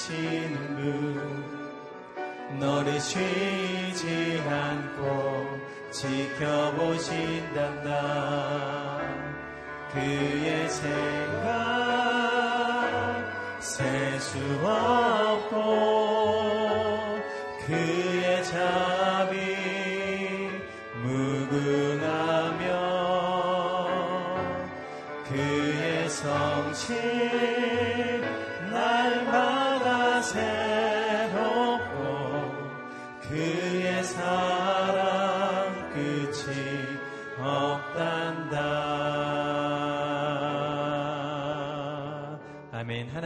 지키시는 분 너를 쉬지 않고 지켜보신단다. 그의 생각 셀 수 없고 그의 자비 무궁하며 그의 성실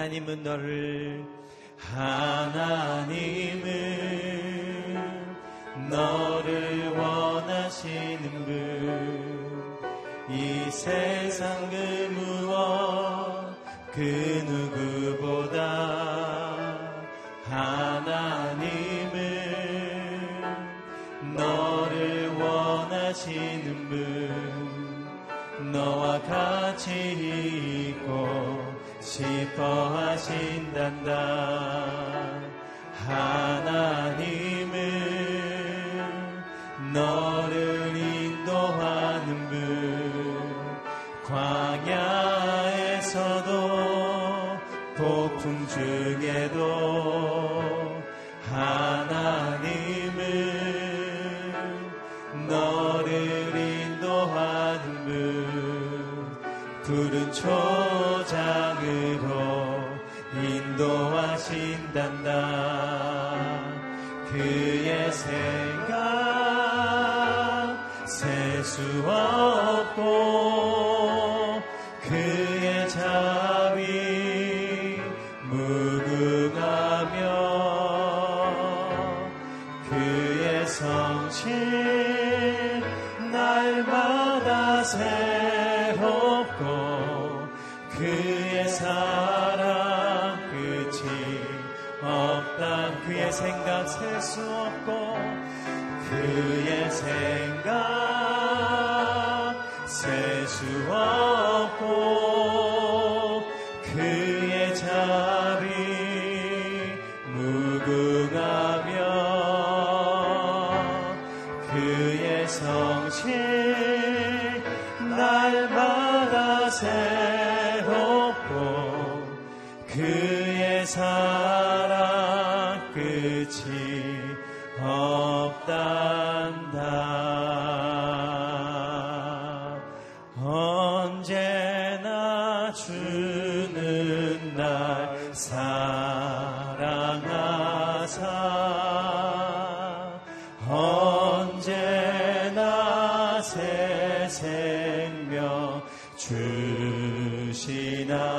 하나님은 너를 하나님은 너를 원하시는 분. 이 세상 그 무엇 그 누구보다 하나님은 너를 원하시는 분. 너와 같이 싶어 하신단다. 하나님은 너 인도하신단다. 그의 생각 셀 수 없고 그의 자비 무궁하며 그의 성실 날마다 새 생각 셀 수 없고 그의 생각 셀 수 없고 새 생명 주시나니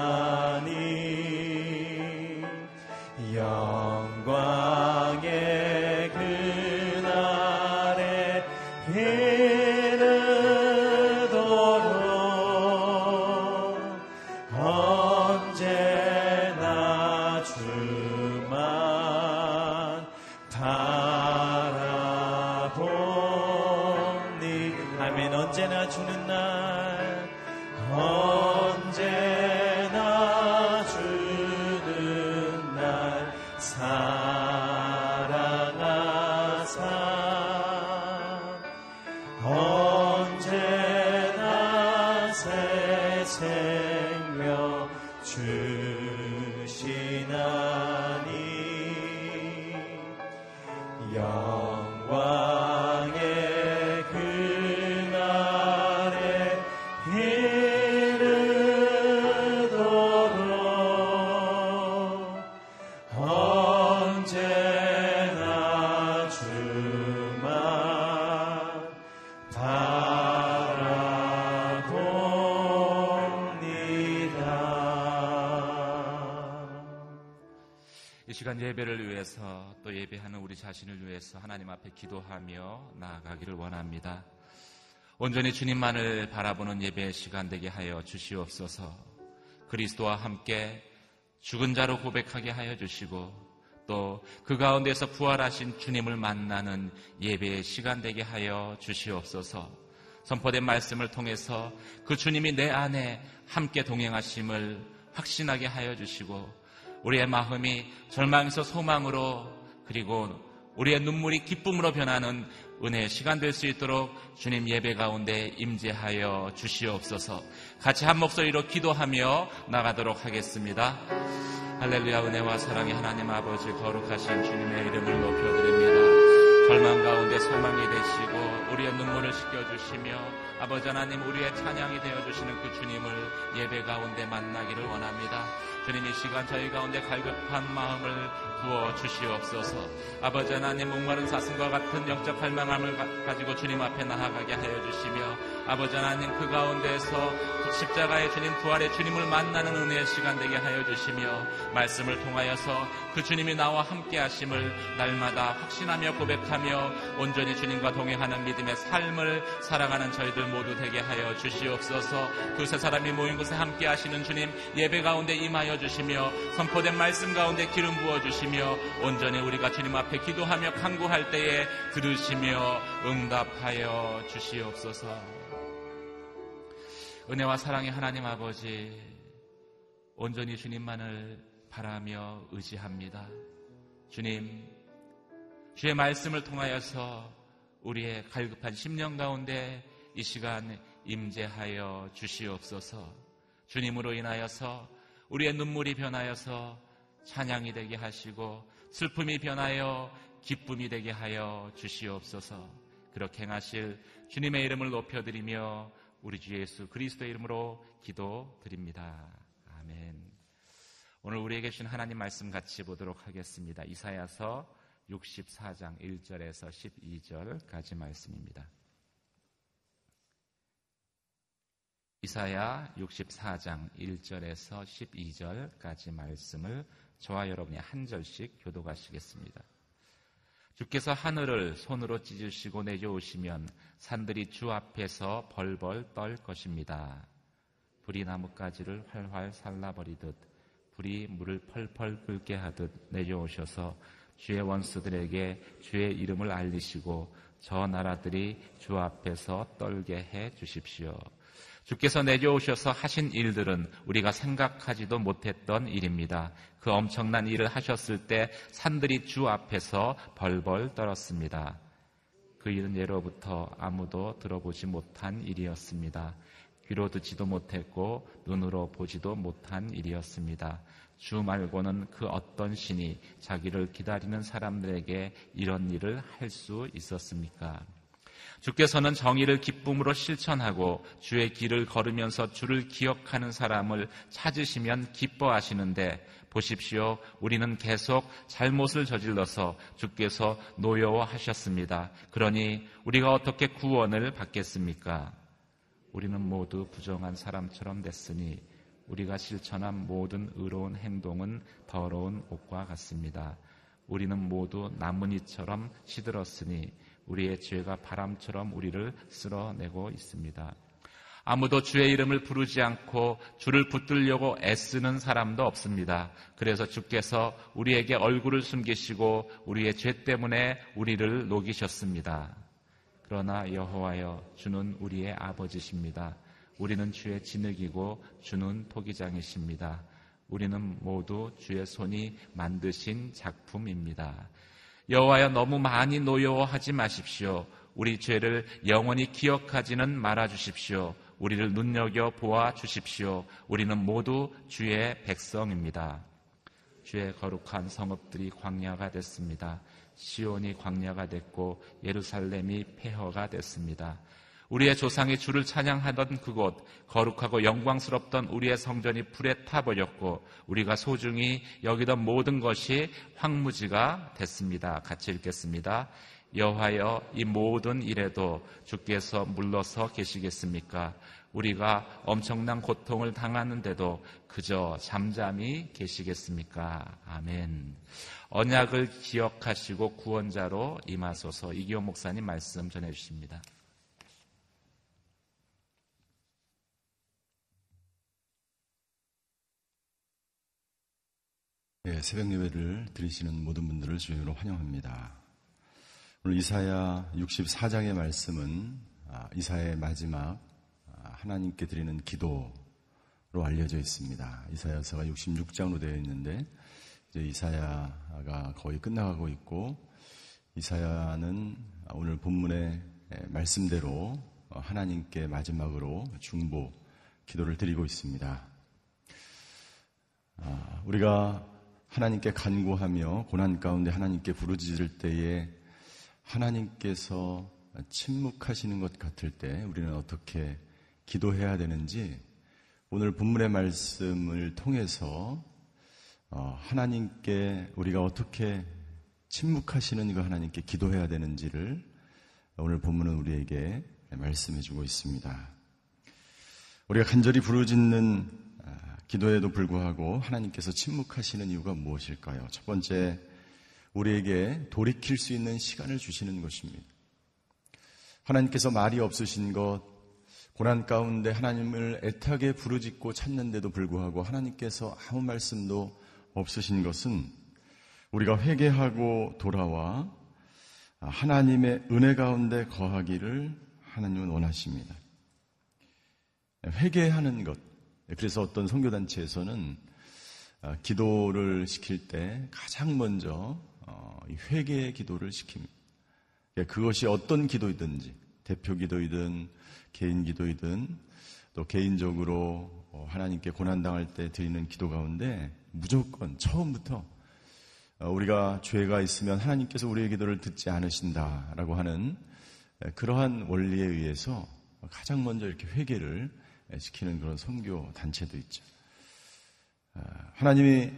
시간 예배를 위해서 또 예배하는 우리 자신을 위해서 하나님 앞에 기도하며 나아가기를 원합니다. 온전히 주님만을 바라보는 예배 시간 되게 하여 주시옵소서. 그리스도와 함께 죽은 자로 고백하게 하여 주시고 또 그 가운데서 부활하신 주님을 만나는 예배의 시간 되게 하여 주시옵소서. 선포된 말씀을 통해서 그 주님이 내 안에 함께 동행하심을 확신하게 하여 주시고 우리의 마음이 절망에서 소망으로 그리고 우리의 눈물이 기쁨으로 변하는 은혜의 시간 될 수 있도록 주님 예배 가운데 임재하여 주시옵소서. 같이 한 목소리로 기도하며 나가도록 하겠습니다. 할렐루야 은혜와 사랑의 하나님 아버지 거룩하신 주님의 이름을 높여드립니다. 절망 가운데 소망이 되시고 우리의 눈물을 씻겨주시며 아버지 하나님 우리의 찬양이 되어주시는 그 주님을 예배 가운데 만나기를 원합니다. 주님 이 시간 저희 가운데 갈급한 마음을 부어 주시옵소서. 아버지 하나님 목마른 사슴과 같은 영적 할망함을 가지고 주님 앞에 나아가게 하여 주시며 아버지 하나님 그 가운데에서 십자가의 주님 부활의 주님을 만나는 은혜의 시간 되게 하여 주시며 말씀을 통하여서 그 주님이 나와 함께 하심을 날마다 확신하며 고백하며 온전히 주님과 동행하는 믿음의 삶을 살아가는 저희들 모두 되게 하여 주시옵소서. 그세 사람이 모인 곳에 함께 하시는 주님 예배 가운데 임하여 주시며 선포된 말씀 가운데 기름 부어 주시며 온전히 우리가 주님 앞에 기도하며 간구할 때에 들으시며 응답하여 주시옵소서 은혜와 사랑의 하나님 아버지 온전히 주님만을 바라며 의지합니다. 주님 주의 말씀을 통하여서 우리의 갈급한 심령 가운데 이 시간 임재하여 주시옵소서. 주님으로 인하여서 우리의 눈물이 변하여서 찬양이 되게 하시고 슬픔이 변하여 기쁨이 되게 하여 주시옵소서. 그렇게 행하실 주님의 이름을 높여드리며 우리 주 예수 그리스도의 이름으로 기도드립니다. 아멘. 오늘 우리에게 주신 하나님 말씀 같이 보도록 하겠습니다. 이사야서 64장 1절에서 12절까지 말씀입니다. 이사야 64장 1절에서 12절까지 말씀을 저와 여러분이 한 절씩 교도하시겠습니다. 주께서 하늘을 손으로 찢으시고 내려오시면 산들이 주 앞에서 벌벌 떨 것입니다. 불이 나뭇가지를 활활 살라버리듯 불이 물을 펄펄 끓게 하듯 내려오셔서 주의 원수들에게 주의 이름을 알리시고 저 나라들이 주 앞에서 떨게 해 주십시오. 주께서 내려오셔서 하신 일들은 우리가 생각하지도 못했던 일입니다. 그 엄청난 일을 하셨을 때 산들이 주 앞에서 벌벌 떨었습니다. 그 일은 예로부터 아무도 들어보지 못한 일이었습니다. 귀로 듣지도 못했고 눈으로 보지도 못한 일이었습니다. 주 말고는 그 어떤 신이 자기를 기다리는 사람들에게 이런 일을 할 수 있었습니까? 주께서는 정의를 기쁨으로 실천하고 주의 길을 걸으면서 주를 기억하는 사람을 찾으시면 기뻐하시는데 보십시오. 우리는 계속 잘못을 저질러서 주께서 노여워하셨습니다. 그러니 우리가 어떻게 구원을 받겠습니까? 우리는 모두 부정한 사람처럼 됐으니 우리가 실천한 모든 의로운 행동은 더러운 옷과 같습니다. 우리는 모두 나뭇잎처럼 시들었으니 우리의 죄가 바람처럼 우리를 쓸어내고 있습니다. 아무도 주의 이름을 부르지 않고 주를 붙들려고 애쓰는 사람도 없습니다. 그래서 주께서 우리에게 얼굴을 숨기시고 우리의 죄 때문에 우리를 녹이셨습니다. 그러나 여호와여 주는 우리의 아버지십니다. 우리는 주의 진흙이고 주는 토기장이십니다. 우리는 모두 주의 손이 만드신 작품입니다. 여호와여 너무 많이 노여워하지 마십시오. 우리 죄를 영원히 기억하지는 말아 주십시오. 우리를 눈여겨 보아 주십시오. 우리는 모두 주의 백성입니다. 주의 거룩한 성읍들이 광야가 됐습니다. 시온이 광야가 됐고 예루살렘이 폐허가 됐습니다. 우리의 조상이 주를 찬양하던 그곳, 거룩하고 영광스럽던 우리의 성전이 불에 타버렸고, 우리가 소중히 여기던 모든 것이 황무지가 됐습니다. 같이 읽겠습니다. 여호와여 이 모든 일에도 주께서 물러서 계시겠습니까? 우리가 엄청난 고통을 당하는데도 그저 잠잠히 계시겠습니까? 아멘. 언약을 기억하시고 구원자로 임하소서 이기호 목사님 말씀 전해 주십니다. 네, 새벽 예배를 드리시는 모든 분들을 주님으로 환영합니다. 오늘 이사야 64장의 말씀은 아, 이사의 마지막 아, 하나님께 드리는 기도로 알려져 있습니다. 이사야서가 66장으로 되어 있는데 이제 이사야가 거의 끝나가고 있고 이사야는 오늘 본문의 말씀대로 하나님께 마지막으로 중보 기도를 드리고 있습니다. 아, 우리가 하나님께 간구하며 고난 가운데 하나님께 부르짖을 때에 하나님께서 침묵하시는 것 같을 때 우리는 어떻게 기도해야 되는지 오늘 본문의 말씀을 통해서 어, 하나님께 우리가 어떻게 침묵하시는 그 하나님께 기도해야 되는지를 오늘 본문은 우리에게 말씀해 주고 있습니다. 우리가 간절히 부르짖는 기도에도 불구하고 하나님께서 침묵하시는 이유가 무엇일까요? 첫 번째, 우리에게 돌이킬 수 있는 시간을 주시는 것입니다. 하나님께서 말이 없으신 것, 고난 가운데 하나님을 애타게 부르짖고 찾는데도 불구하고 하나님께서 아무 말씀도 없으신 것은 우리가 회개하고 돌아와 하나님의 은혜 가운데 거하기를 하나님은 원하십니다. 회개하는 것, 네, 그래서 어떤 선교단체에서는 아, 기도를 시킬 때 가장 먼저 어, 회개의 기도를 시킵니다. 예, 그것이 어떤 기도이든지 대표 기도이든 개인 기도이든 또 개인적으로 어, 하나님께 고난당할 때 드리는 기도 가운데 무조건 처음부터 어, 우리가 죄가 있으면 하나님께서 우리의 기도를 듣지 않으신다라고 하는 예, 그러한 원리에 의해서 가장 먼저 이렇게 회개를 시키는 그런 선교 단체도 있죠. 아, 하나님이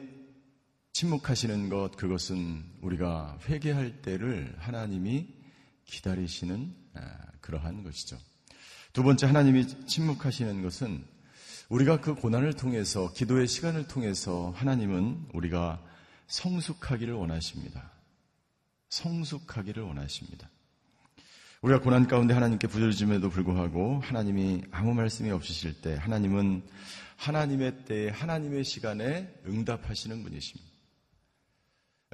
침묵하시는 것, 그것은 우리가 회개할 때를 하나님이 기다리시는 아, 그러한 것이죠. 두 번째 하나님이 침묵하시는 것은 우리가 그 고난을 통해서 기도의 시간을 통해서 하나님은 우리가 성숙하기를 원하십니다. 성숙하기를 원하십니다. 우리가 고난 가운데 하나님께 부르짖음에도 불구하고 하나님이 아무 말씀이 없으실 때 하나님은 하나님의 때에 하나님의 시간에 응답하시는 분이십니다.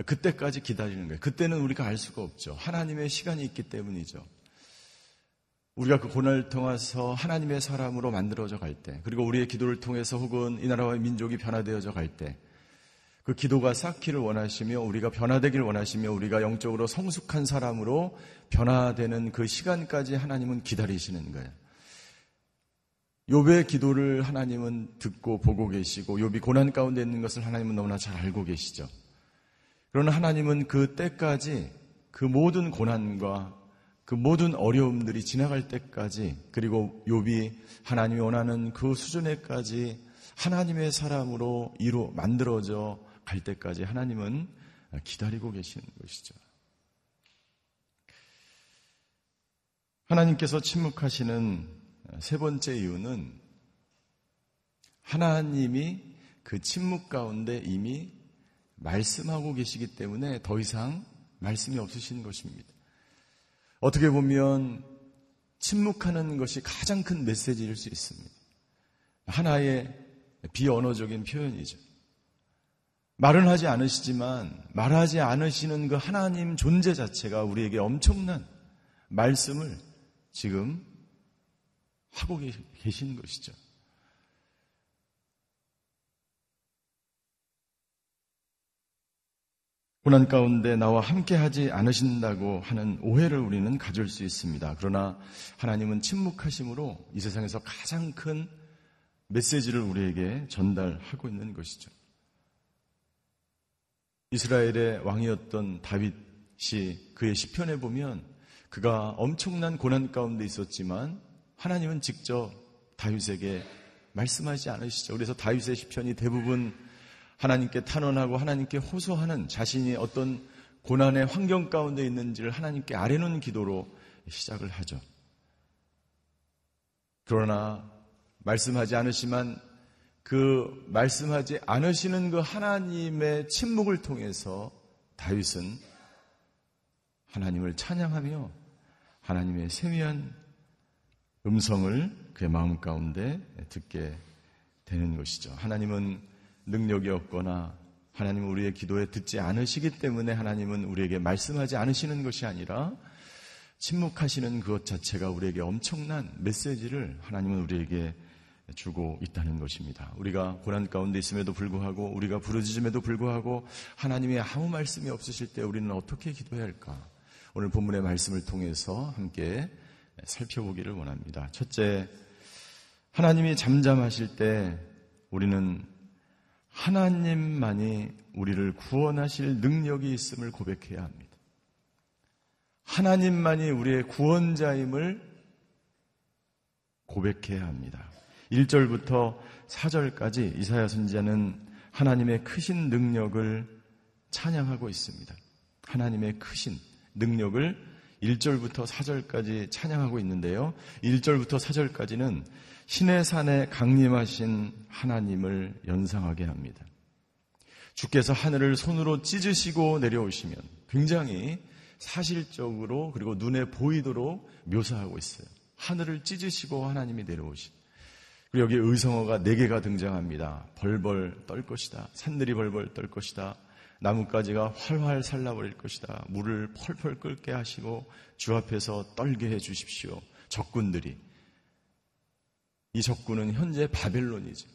그때까지 기다리는 거예요. 그때는 우리가 알 수가 없죠. 하나님의 시간이 있기 때문이죠. 우리가 그 고난을 통해서 하나님의 사람으로 만들어져 갈 때, 그리고 우리의 기도를 통해서 혹은 이 나라와 민족이 변화되어져 갈 때, 그 기도가 쌓기를 원하시며 우리가 변화되길 원하시며 우리가 영적으로 성숙한 사람으로 변화되는 그 시간까지 하나님은 기다리시는 거예요. 욥의 기도를 하나님은 듣고 보고 계시고 욥이 고난 가운데 있는 것을 하나님은 너무나 잘 알고 계시죠. 그러나 하나님은 그 때까지 그 모든 고난과 그 모든 어려움들이 지나갈 때까지 그리고 욥이 하나님이 원하는 그 수준에까지 하나님의 사람으로 이루 만들어져 갈 때까지 하나님은 기다리고 계시는 것이죠. 하나님께서 침묵하시는 세 번째 이유는 하나님이 그 침묵 가운데 이미 말씀하고 계시기 때문에 더 이상 말씀이 없으신 것입니다. 어떻게 보면 침묵하는 것이 가장 큰 메시지일 수 있습니다. 하나의 비언어적인 표현이죠. 말은 하지 않으시지만 말하지 않으시는 그 하나님 존재 자체가 우리에게 엄청난 말씀을 지금 하고 계신 것이죠. 고난 가운데 나와 함께 하지 않으신다고 하는 오해를 우리는 가질 수 있습니다. 그러나 하나님은 침묵하심으로 이 세상에서 가장 큰 메시지를 우리에게 전달하고 있는 것이죠. 이스라엘의 왕이었던 다윗이 그의 시편에 보면 그가 엄청난 고난 가운데 있었지만 하나님은 직접 다윗에게 말씀하지 않으시죠. 그래서 다윗의 시편이 대부분 하나님께 탄원하고 하나님께 호소하는 자신이 어떤 고난의 환경 가운데 있는지를 하나님께 아뢰는 기도로 시작을 하죠. 그러나 말씀하지 않으시만 그 말씀하지 않으시는 그 하나님의 침묵을 통해서 다윗은 하나님을 찬양하며 하나님의 세미한 음성을 그의 마음 가운데 듣게 되는 것이죠. 하나님은 능력이 없거나 하나님은 우리의 기도에 듣지 않으시기 때문에 하나님은 우리에게 말씀하지 않으시는 것이 아니라 침묵하시는 그것 자체가 우리에게 엄청난 메시지를 하나님은 우리에게 주고 있다는 것입니다. 우리가 고난 가운데 있음에도 불구하고 우리가 부르짖음에도 불구하고 하나님의 아무 말씀이 없으실 때 우리는 어떻게 기도해야 할까? 오늘 본문의 말씀을 통해서 함께 살펴보기를 원합니다. 첫째, 하나님이 잠잠하실 때 우리는 하나님만이 우리를 구원하실 능력이 있음을 고백해야 합니다. 하나님만이 우리의 구원자임을 고백해야 합니다. 1절부터 4절까지 이사야 선지자는 하나님의 크신 능력을 찬양하고 있습니다. 하나님의 크신 능력을 1절부터 4절까지 찬양하고 있는데요. 1절부터 4절까지는 신의 산에 강림하신 하나님을 연상하게 합니다. 주께서 하늘을 손으로 찢으시고 내려오시면 굉장히 사실적으로 그리고 눈에 보이도록 묘사하고 있어요. 하늘을 찢으시고 하나님이 내려오시. 그리고 여기 의성어가 네 개가 등장합니다. 벌벌 떨 것이다. 산들이 벌벌 떨 것이다. 나뭇가지가 활활 살라버릴 것이다. 물을 펄펄 끓게 하시고 주 앞에서 떨게 해 주십시오. 적군들이. 이 적군은 현재 바벨론이죠.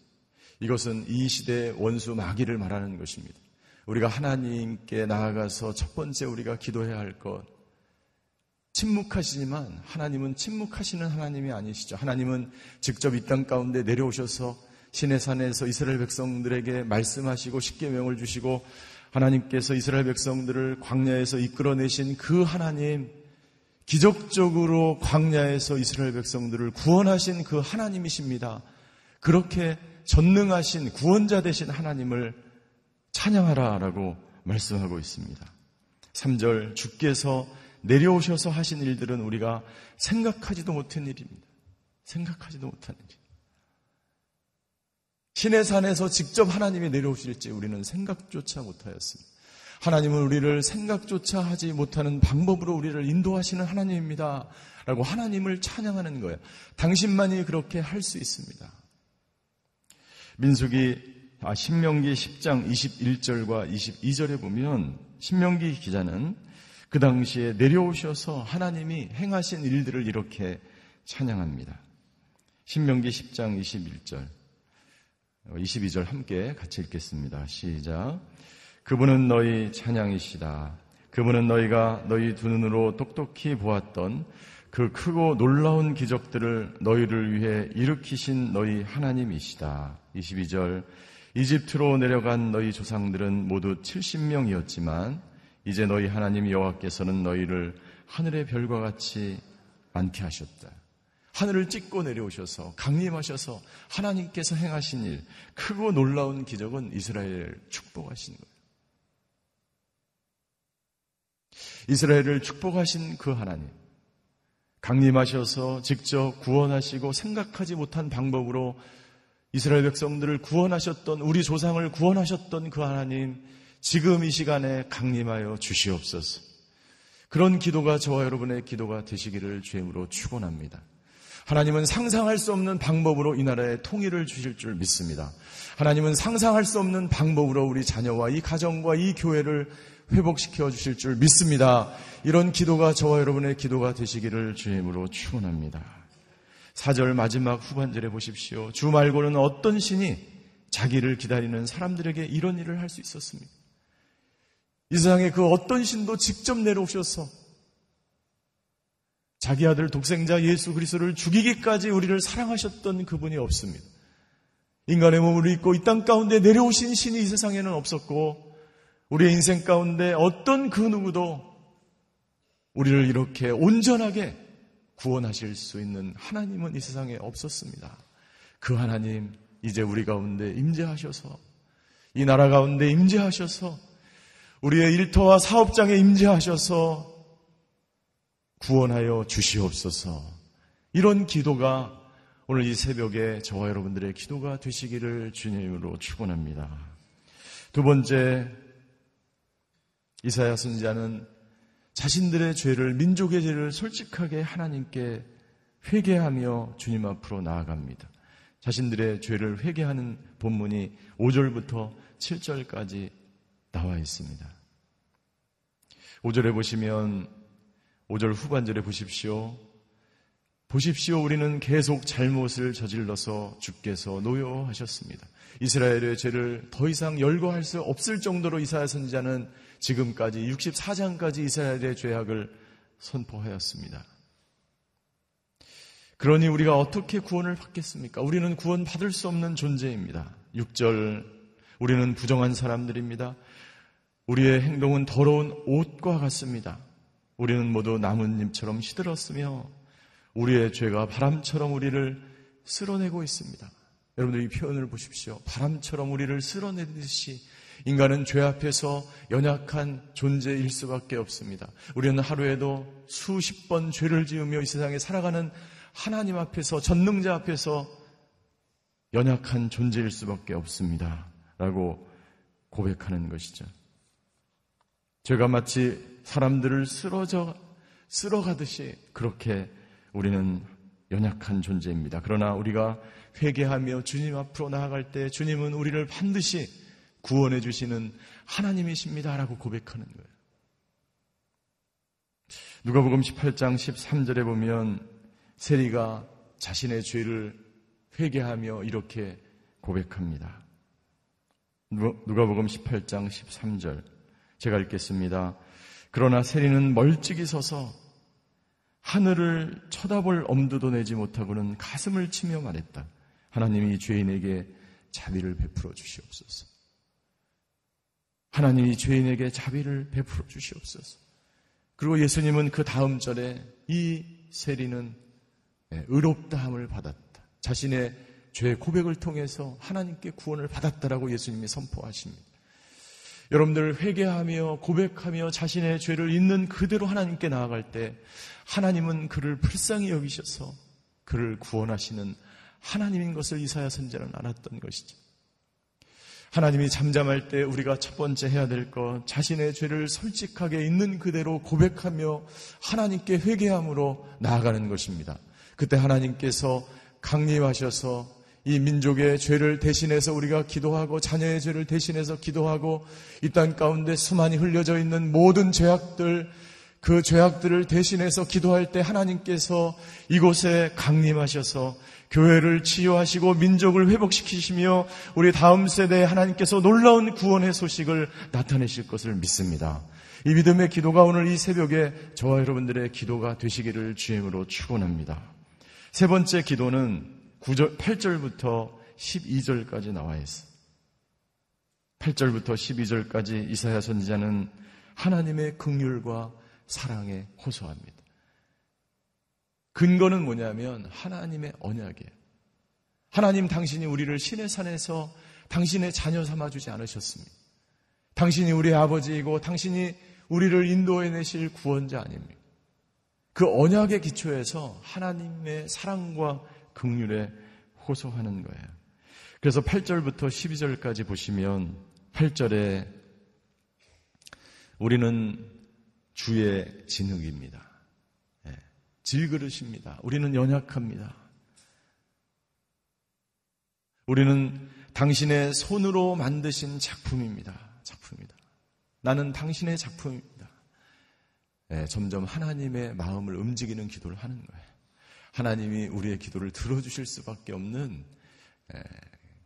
이것은 이 시대의 원수 마귀를 말하는 것입니다. 우리가 하나님께 나아가서 첫 번째 우리가 기도해야 할 것. 침묵하시지만 하나님은 침묵하시는 하나님이 아니시죠. 하나님은 직접 이 땅 가운데 내려오셔서 신의 산에서 이스라엘 백성들에게 말씀하시고 십계명을 주시고 하나님께서 이스라엘 백성들을 광야에서 이끌어내신 그 하나님, 기적적으로 광야에서 이스라엘 백성들을 구원하신 그 하나님이십니다. 그렇게 전능하신 구원자 되신 하나님을 찬양하라라고 말씀하고 있습니다. 3절 주께서 내려오셔서 하신 일들은 우리가 생각하지도 못한 일입니다. 생각하지도 못한 일. 신의 산에서 직접 하나님이 내려오실지 우리는 생각조차 못하였습니다. 하나님은 우리를 생각조차 하지 못하는 방법으로 우리를 인도하시는 하나님입니다. 라고 하나님을 찬양하는 거예요. 당신만이 그렇게 할 수 있습니다. 민숙이 아, 신명기 10장 21절과 22절에 보면 신명기 기자는 그 당시에 내려오셔서 하나님이 행하신 일들을 이렇게 찬양합니다. 신명기 10장 21절, 22절 함께 같이 읽겠습니다. 시작. 그분은 너희 찬양이시다. 그분은 너희가 너희 두 눈으로 똑똑히 보았던 그 크고 놀라운 기적들을 너희를 위해 일으키신 너희 하나님이시다. 22절. 이집트로 내려간 너희 조상들은 모두 70명이었지만 이제 너희 하나님 여호와께서는 너희를 하늘의 별과 같이 많게 하셨다. 하늘을 찍고 내려오셔서 강림하셔서 하나님께서 행하신 일, 크고 놀라운 기적은 이스라엘을 축복하신 거예요. 이스라엘을 축복하신 그 하나님. 강림하셔서 직접 구원하시고 생각하지 못한 방법으로 이스라엘 백성들을 구원하셨던 우리 조상을 구원하셨던 그 하나님 지금 이 시간에 강림하여 주시옵소서. 그런 기도가 저와 여러분의 기도가 되시기를 주임으로 축원합니다. 하나님은 상상할 수 없는 방법으로 이 나라에 통일을 주실 줄 믿습니다. 하나님은 상상할 수 없는 방법으로 우리 자녀와 이 가정과 이 교회를 회복시켜 주실 줄 믿습니다. 이런 기도가 저와 여러분의 기도가 되시기를 주임으로 축원합니다. 4절 마지막 후반절에 보십시오. 주 말고는 어떤 신이 자기를 기다리는 사람들에게 이런 일을 할 수 있었습니까? 이 세상에 그 어떤 신도 직접 내려오셔서 자기 아들 독생자 예수 그리스도를 죽이기까지 우리를 사랑하셨던 그분이 없습니다. 인간의 몸을 입고 이 땅 가운데 내려오신 신이 이 세상에는 없었고 우리의 인생 가운데 어떤 그 누구도 우리를 이렇게 온전하게 구원하실 수 있는 하나님은 이 세상에 없었습니다. 그 하나님 이제 우리 가운데 임재하셔서 이 나라 가운데 임재하셔서 우리의 일터와 사업장에 임재하셔서 구원하여 주시옵소서. 이런 기도가 오늘 이 새벽에 저와 여러분들의 기도가 되시기를 주님으로 축원합니다. 두 번째 이사야 선지자는 자신들의 죄를 민족의 죄를 솔직하게 하나님께 회개하며 주님 앞으로 나아갑니다. 자신들의 죄를 회개하는 본문이 5절부터 7절까지 나와 있습니다. 5절에 보시면 5절 후반절에 보십시오. 보십시오. 우리는 계속 잘못을 저질러서 주께서 노여하셨습니다. 이스라엘의 죄를 더 이상 열거할 수 없을 정도로 이사야 선지자는 지금까지 64장까지 이스라엘의 죄악을 선포하였습니다. 그러니 우리가 어떻게 구원을 받겠습니까? 우리는 구원 받을 수 없는 존재입니다. 6절 우리는 부정한 사람들입니다. 우리의 행동은 더러운 옷과 같습니다. 우리는 모두 나뭇잎처럼 시들었으며 우리의 죄가 바람처럼 우리를 쓸어내고 있습니다. 여러분들 이 표현을 보십시오. 바람처럼 우리를 쓸어내듯이 인간은 죄 앞에서 연약한 존재일 수밖에 없습니다. 우리는 하루에도 수십 번 죄를 지으며 이 세상에 살아가는 하나님 앞에서 전능자 앞에서 연약한 존재일 수밖에 없습니다. 라고 고백하는 것이죠. 죄가 마치 사람들을 쓰러져 쓸어가듯이 그렇게 우리는 연약한 존재입니다. 그러나 우리가 회개하며 주님 앞으로 나아갈 때 주님은 우리를 반드시 구원해 주시는 하나님이십니다라고 고백하는 거예요. 누가복음 18장 13절에 보면 세리가 자신의 죄를 회개하며 이렇게 고백합니다. 누가복음 18장 13절 제가 읽겠습니다. 그러나 세리는 멀찍이 서서 하늘을 쳐다볼 엄두도 내지 못하고는 가슴을 치며 말했다. 하나님이 죄인에게 자비를 베풀어 주시옵소서. 하나님이 죄인에게 자비를 베풀어 주시옵소서. 그리고 예수님은 그 다음 절에 이 세리는 예, 의롭다함을 받았다. 자신의 죄 고백을 통해서 하나님께 구원을 받았다라고 예수님이 선포하십니다. 여러분들 회개하며 고백하며 자신의 죄를 있는 그대로 하나님께 나아갈 때 하나님은 그를 불쌍히 여기셔서 그를 구원하시는 하나님인 것을 이사야 선자는 알았던 것이죠. 하나님이 잠잠할 때 우리가 첫 번째 해야 될 것, 자신의 죄를 솔직하게 있는 그대로 고백하며 하나님께 회개함으로 나아가는 것입니다. 그때 하나님께서 강림하셔서 이 민족의 죄를 대신해서 우리가 기도하고 자녀의 죄를 대신해서 기도하고 이 땅 가운데 수많이 흘려져 있는 모든 죄악들 그 죄악들을 대신해서 기도할 때 하나님께서 이곳에 강림하셔서 교회를 치유하시고 민족을 회복시키시며 우리 다음 세대에 하나님께서 놀라운 구원의 소식을 나타내실 것을 믿습니다. 이 믿음의 기도가 오늘 이 새벽에 저와 여러분들의 기도가 되시기를 주임으로 축원합니다. 세 번째 기도는 9절, 8절부터 12절까지 나와 있어. 8절부터 12절까지 이사야 선지자는 하나님의 긍휼과 사랑에 호소합니다. 근거는 뭐냐면 하나님의 언약이에요. 하나님 당신이 우리를 신의 산에서 당신의 자녀 삼아 주지 않으셨습니다. 당신이 우리의 아버지이고 당신이 우리를 인도해 내실 구원자 아닙니까? 그 언약의 기초에서 하나님의 사랑과 극률에 호소하는 거예요. 그래서 8절부터 12절까지 보시면 8절에 우리는 주의 진흙입니다. 네. 질그릇입니다. 우리는 연약합니다. 우리는 당신의 손으로 만드신 작품입니다. 작품입니다. 나는 당신의 작품입니다. 네, 점점 하나님의 마음을 움직이는 기도를 하는 거예요. 하나님이 우리의 기도를 들어주실 수밖에 없는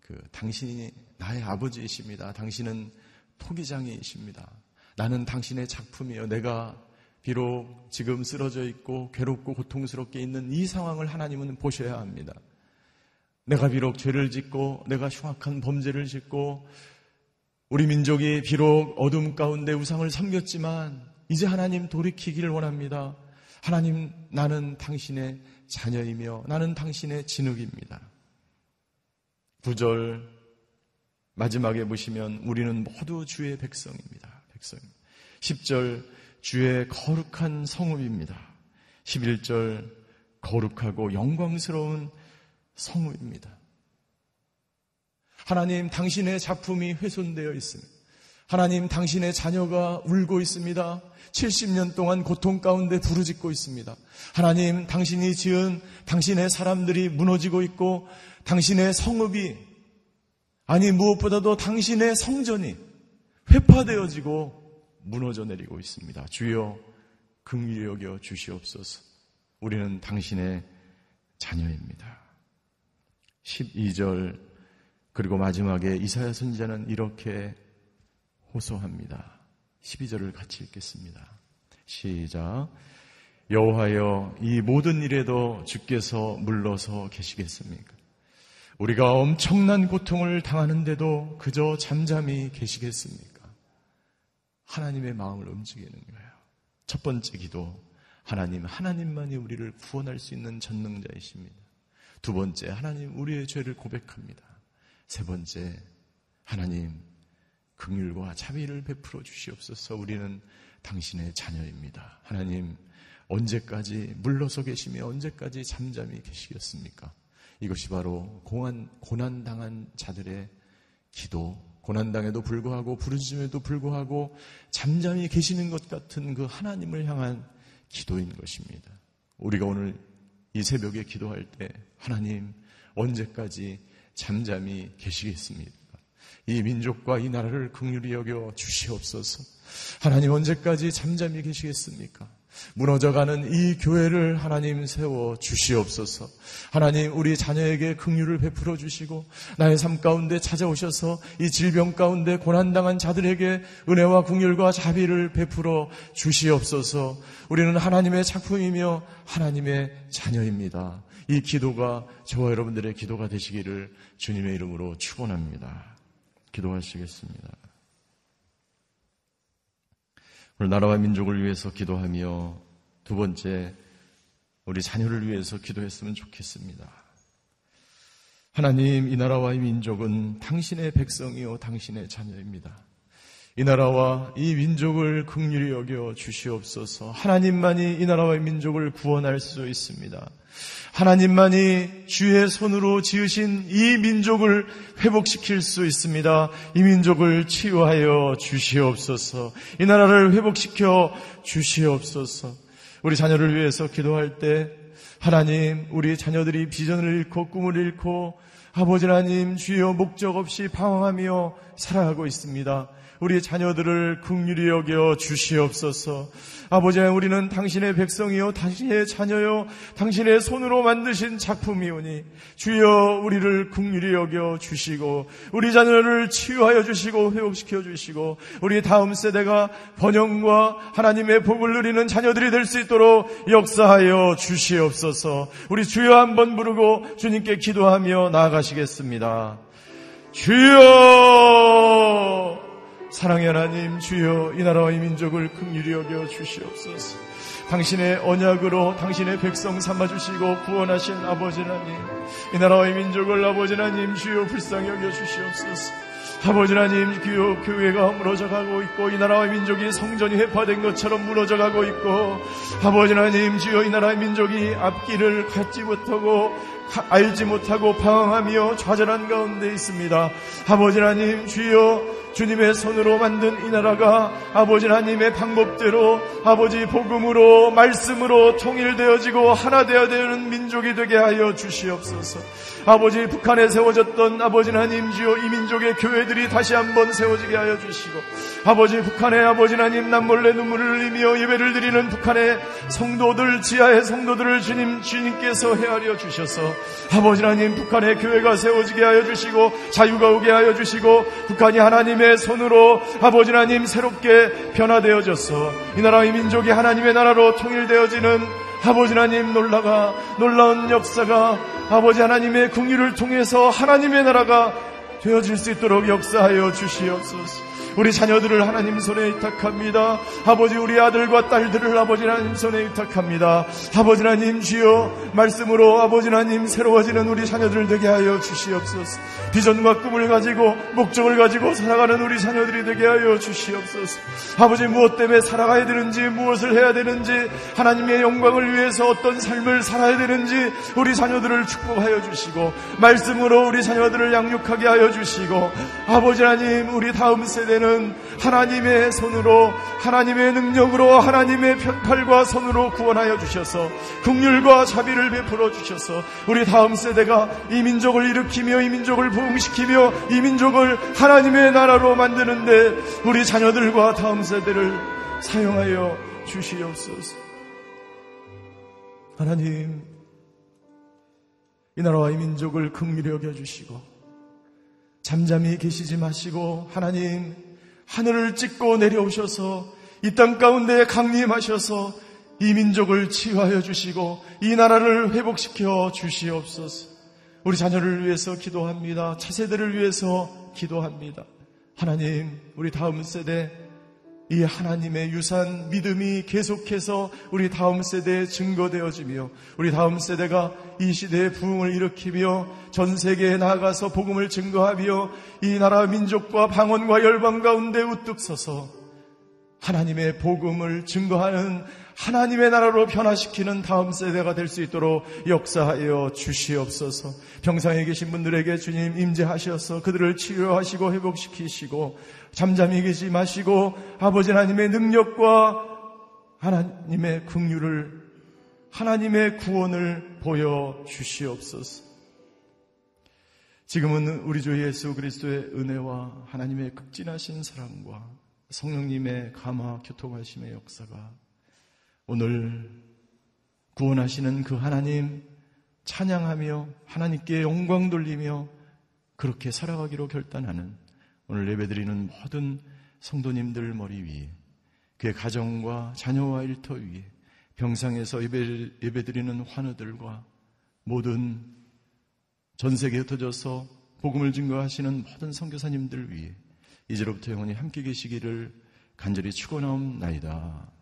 그 당신이 나의 아버지이십니다. 당신은 토기장이십니다. 나는 당신의 작품이요. 내가 비록 지금 쓰러져 있고 괴롭고 고통스럽게 있는 이 상황을 하나님은 보셔야 합니다. 내가 비록 죄를 짓고 내가 흉악한 범죄를 짓고 우리 민족이 비록 어둠 가운데 우상을 섬겼지만 이제 하나님 돌이키기를 원합니다. 하나님 나는 당신의 자녀이며 나는 당신의 진흙입니다. 9절 마지막에 보시면 우리는 모두 주의 백성입니다. 백성입니다. 10절 주의 거룩한 성읍입니다. 11절 거룩하고 영광스러운 성읍입니다. 하나님 당신의 작품이 훼손되어 있습니다. 하나님 당신의 자녀가 울고 있습니다. 70년 동안 고통 가운데 부르짖고 있습니다. 하나님 당신이 지은 당신의 사람들이 무너지고 있고 당신의 성읍이 아니 무엇보다도 당신의 성전이 회파되어지고 무너져 내리고 있습니다. 주여 긍휼히 여겨 주시옵소서. 우리는 당신의 자녀입니다. 12절 그리고 마지막에 이사야 선지자는 이렇게 호소합니다. 12절을 같이 읽겠습니다. 시작. 여호와여 이 모든 일에도 주께서 물러서 계시겠습니까? 우리가 엄청난 고통을 당하는데도 그저 잠잠히 계시겠습니까? 하나님의 마음을 움직이는 거예요. 첫 번째 기도. 하나님, 하나님만이 우리를 구원할 수 있는 전능자이십니다. 두 번째, 하나님, 우리의 죄를 고백합니다. 세 번째, 하나님, 긍휼과 자비를 베풀어 주시옵소서 우리는 당신의 자녀입니다. 하나님, 언제까지 물러서 계시며 언제까지 잠잠히 계시겠습니까? 이것이 바로 공안, 고난당한 자들의 기도, 고난당에도 불구하고 부르짖음에도 불구하고 잠잠히 계시는 것 같은 그 하나님을 향한 기도인 것입니다. 우리가 오늘 이 새벽에 기도할 때 하나님 언제까지 잠잠히 계시겠습니까? 이 민족과 이 나라를 극률히 여겨 주시옵소서. 하나님 언제까지 잠잠히 계시겠습니까? 무너져가는 이 교회를 하나님 세워 주시옵소서. 하나님 우리 자녀에게 긍휼을 베풀어 주시고 나의 삶 가운데 찾아오셔서 이 질병 가운데 고난 당한 자들에게 은혜와 긍휼과 자비를 베풀어 주시옵소서. 우리는 하나님의 작품이며 하나님의 자녀입니다. 이 기도가 저와 여러분들의 기도가 되시기를 주님의 이름으로 축원합니다. 기도하시겠습니다. 오늘 나라와 민족을 위해서 기도하며 두 번째 우리 자녀를 위해서 기도했으면 좋겠습니다. 하나님, 이 나라와 이 민족은 당신의 백성이요 당신의 자녀입니다. 이 나라와 이 민족을 극률히 여겨 주시옵소서. 하나님만이 이 나라와 이 민족을 구원할 수 있습니다. 하나님만이 주의 손으로 지으신 이 민족을 회복시킬 수 있습니다. 이 민족을 치유하여 주시옵소서. 이 나라를 회복시켜 주시옵소서. 우리 자녀를 위해서 기도할 때 하나님, 우리 자녀들이 비전을 잃고 꿈을 잃고 아버지 하나님 주여 목적 없이 방황하며 살아가고 있습니다. 우리 자녀들을 극률히 여겨 주시옵소서. 아버지 우리는 당신의 백성이요 당신의 자녀요 당신의 손으로 만드신 작품이오니 주여 우리를 국률이 여겨 주시고 우리 자녀를 치유하여 주시고 회복시켜 주시고 우리 다음 세대가 번영과 하나님의 복을 누리는 자녀들이 될 수 있도록 역사하여 주시옵소서. 우리 주여 한번 부르고 주님께 기도하며 나아가시겠습니다. 주여 사랑의 하나님 주여 이 나라와 이 민족을 긍휼히 여겨 주시옵소서. 당신의 언약으로 당신의 백성 삼아 주시고 구원하신 아버지 하나님 이 나라와 이 민족을 아버지 하나님 주여 불쌍히 여겨 주시옵소서. 아버지 하나님 주여 교회가 무너져 가고 있고 이 나라와 민족이 성전이 회파된 것처럼 무너져 가고 있고 아버지 하나님 주여 이 나라의 민족이 앞길을 갖지 못하고 알지 못하고 방황하며 좌절한 가운데 있습니다. 아버지 하나님 주여 주님의 손으로 만든 이 나라가 아버지 하나님의 방법대로 아버지 복음으로 말씀으로 통일되어지고 하나 되어야 되는 민족이 되게 하여 주시옵소서. 아버지 북한에 세워졌던 아버지 하나님 주여 이 민족의 교회들이 다시 한번 세워지게 하여 주시고 아버지 북한의 아버지 하나님 남몰래 눈물을 흘리며 예배를 드리는 북한의 성도들 지하의 성도들을 주님 주님께서 헤아려 주셔서 아버지 하나님 북한의 교회가 세워지게 하여 주시고 자유가 오게 하여 주시고 북한이 하나님의 손으로 아버지 하나님 새롭게 변화되어져서 이 나라 의 민족이 하나님의 나라로 통일되어지는 아버지 하나님 놀라가 놀라운 역사가 아버지 하나님의 궁유를 통해서 하나님의 나라가 되어질 수 있도록 역사하여 주시옵소서. 우리 자녀들을 하나님 손에 위탁합니다. 아버지 우리 아들과 딸들을 아버지 하나님 손에 위탁합니다. 아버지 하나님 주여 말씀으로 아버지 하나님 새로워지는 우리 자녀들 되게 하여 주시옵소서. 비전과 꿈을 가지고 목적을 가지고 살아가는 우리 자녀들이 되게 하여 주시옵소서. 아버지 무엇 때문에 살아가야 되는지 무엇을 해야 되는지 하나님의 영광을 위해서 어떤 삶을 살아야 되는지 우리 자녀들을 축복하여 주시고 말씀으로 우리 자녀들을 양육하게 하여 주시고 아버지 하나님 우리 다음 세대는 하나님의 손으로 하나님의 능력으로 하나님의 편팔과 손으로 구원하여 주셔서 국률과 자비를 베풀어 주셔서 우리 다음 세대가 이 민족을 일으키며 이 민족을 부흥시키며 이 민족을 하나님의 나라로 만드는데 우리 자녀들과 다음 세대를 사용하여 주시옵소서. 하나님, 이 나라와 이 민족을 극률히 여겨 주시고, 잠잠히 계시지 마시고, 하나님, 하늘을 찍고 내려오셔서, 이 땅 가운데 강림하셔서, 이 민족을 치유하여 주시고, 이 나라를 회복시켜 주시옵소서. 우리 자녀를 위해서 기도합니다. 차세대를 위해서 기도합니다. 하나님, 우리 다음 세대, 이 하나님의 유산 믿음이 계속해서 우리 다음 세대에 증거되어지며 우리 다음 세대가 이 시대의 부흥을 일으키며 전 세계에 나아가서 복음을 증거하며 이 나라 민족과 방언과 열방 가운데 우뚝 서서 하나님의 복음을 증거하는 하나님의 나라로 변화시키는 다음 세대가 될 수 있도록 역사하여 주시옵소서. 병상에 계신 분들에게 주님 임재하셔서 그들을 치료하시고 회복시키시고 잠잠히 계지 마시고 아버지 하나님의 능력과 하나님의 긍휼을 하나님의 구원을 보여 주시옵소서. 지금은 우리 주 예수 그리스도의 은혜와 하나님의 극진하신 사랑과 성령님의 감화 교통하심의 역사가 오늘 구원하시는 그 하나님 찬양하며 하나님께 영광 돌리며 그렇게 살아가기로 결단하는 오늘 예배드리는 모든 성도님들 머리 위에 그의 가정과 자녀와 일터 위에 병상에서 예배, 예배드리는 환우들과 모든 전 세계에 흩어져서 복음을 증거하시는 모든 선교사님들 위해 이제로부터 영원히 함께 계시기를 간절히 축원하옵나이다.